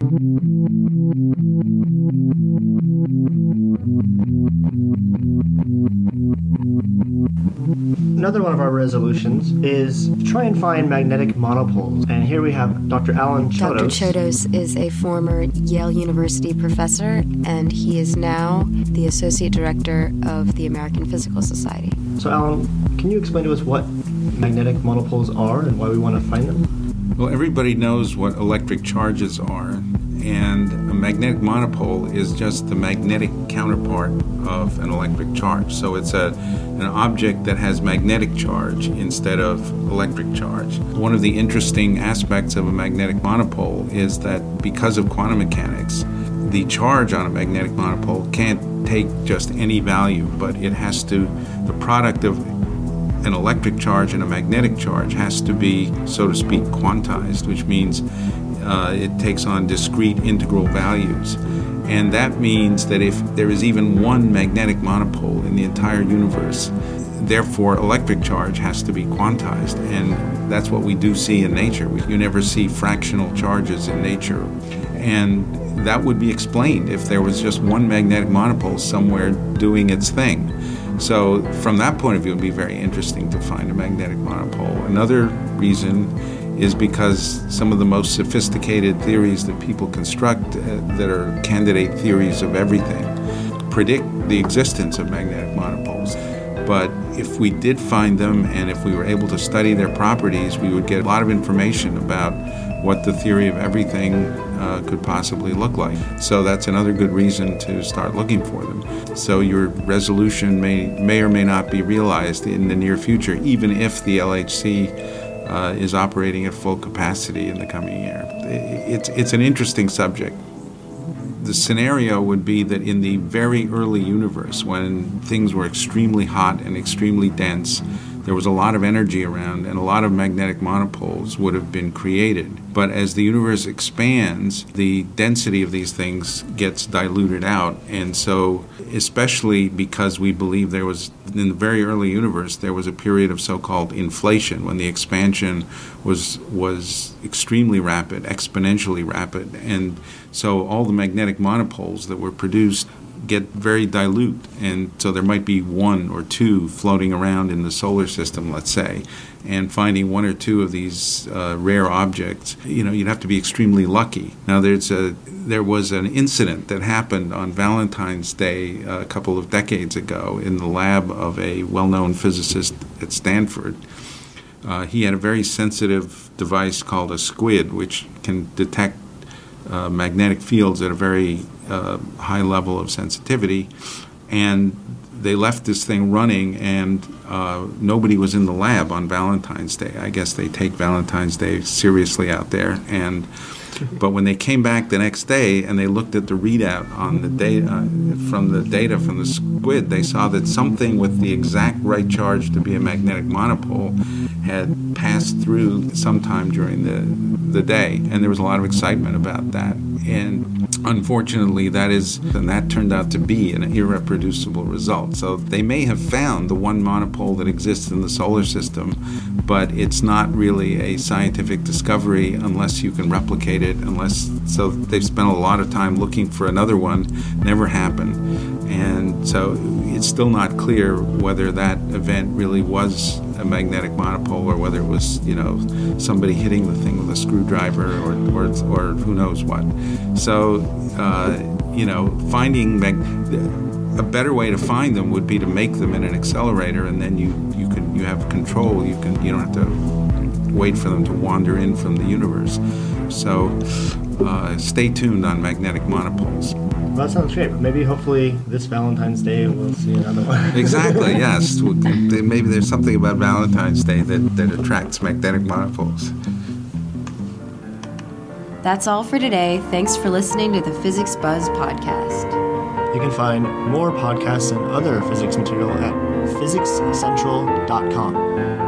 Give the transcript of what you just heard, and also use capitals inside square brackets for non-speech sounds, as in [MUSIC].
Another one of our resolutions is to try and find magnetic monopoles. And here we have Dr. Alan Chodos. Dr. Chodos is a former Yale University professor, and he is now the associate director of the American Physical Society. So, Alan, can you explain to us what magnetic monopoles are and why we want to find them? Well, everybody knows what electric charges are, and a magnetic monopole is just the magnetic counterpart of an electric charge. So it's a, an object that has magnetic charge instead of electric charge. One of the interesting aspects of a magnetic monopole is that because of quantum mechanics, the charge on a magnetic monopole can't take just any value, but it has to, the product of an electric charge and a magnetic charge has to be, so to speak, quantized, which means uh, it takes on discrete integral values. And that means that if there is even one magnetic monopole in the entire universe, therefore electric charge has to be quantized. And that's what we do see in nature. You never see fractional charges in nature. And that would be explained if there was just one magnetic monopole somewhere doing its thing. So, from that point of view, it would be very interesting to find a magnetic monopole. Another reason is because some of the most sophisticated theories that people construct uh, that are candidate theories of everything predict the existence of magnetic monopoles. But if we did find them and if we were able to study their properties, we would get a lot of information about what the theory of everything uh, could possibly look like. So that's another good reason to start looking for them. So your resolution may may or may not be realized in the near future, even if the LHC uh, is operating at full capacity in the coming year. It's, it's an interesting subject. The scenario would be that in the very early universe, when things were extremely hot and extremely dense, there was a lot of energy around and a lot of magnetic monopoles would have been created. But as the universe expands, the density of these things gets diluted out. And so, especially because we believe there was, in the very early universe, there was a period of so called inflation when the expansion was, was extremely rapid, exponentially rapid. And so, all the magnetic monopoles that were produced get very dilute, and so there might be one or two floating around in the solar system, let's say, and finding one or two of these uh, rare objects, you know, you'd have to be extremely lucky. Now, there's a there was an incident that happened on Valentine's Day a couple of decades ago in the lab of a well-known physicist at Stanford. Uh, he had a very sensitive device called a squid, which can detect uh, magnetic fields at a very uh, high level of sensitivity, and they left this thing running, and uh, nobody was in the lab on Valentine's Day. I guess they take Valentine's Day seriously out there, and but when they came back the next day and they looked at the readout on the data uh, from the data from the squid, they saw that something with the exact right charge to be a magnetic monopole had passed through sometime during the the day, and there was a lot of excitement about that. And unfortunately, that is and that turned out to be an irreproducible result. So they may have found the one monopole that exists in the solar system, but it's not really a scientific discovery unless you can replicate Unless so, they've spent a lot of time looking for another one, never happened, and so it's still not clear whether that event really was a magnetic monopole or whether it was, you know, somebody hitting the thing with a screwdriver or, or, or who knows what. So, uh, you know, finding mag- a better way to find them would be to make them in an accelerator, and then you you can you have control. You can you don't have to wait for them to wander in from the universe. So, uh, stay tuned on magnetic monopoles. Well, that sounds great. Maybe, hopefully, this Valentine's Day we'll see another one. [LAUGHS] exactly. Yes. Maybe there's something about Valentine's Day that, that attracts magnetic monopoles. That's all for today. Thanks for listening to the Physics Buzz podcast. You can find more podcasts and other physics material at physicscentral.com.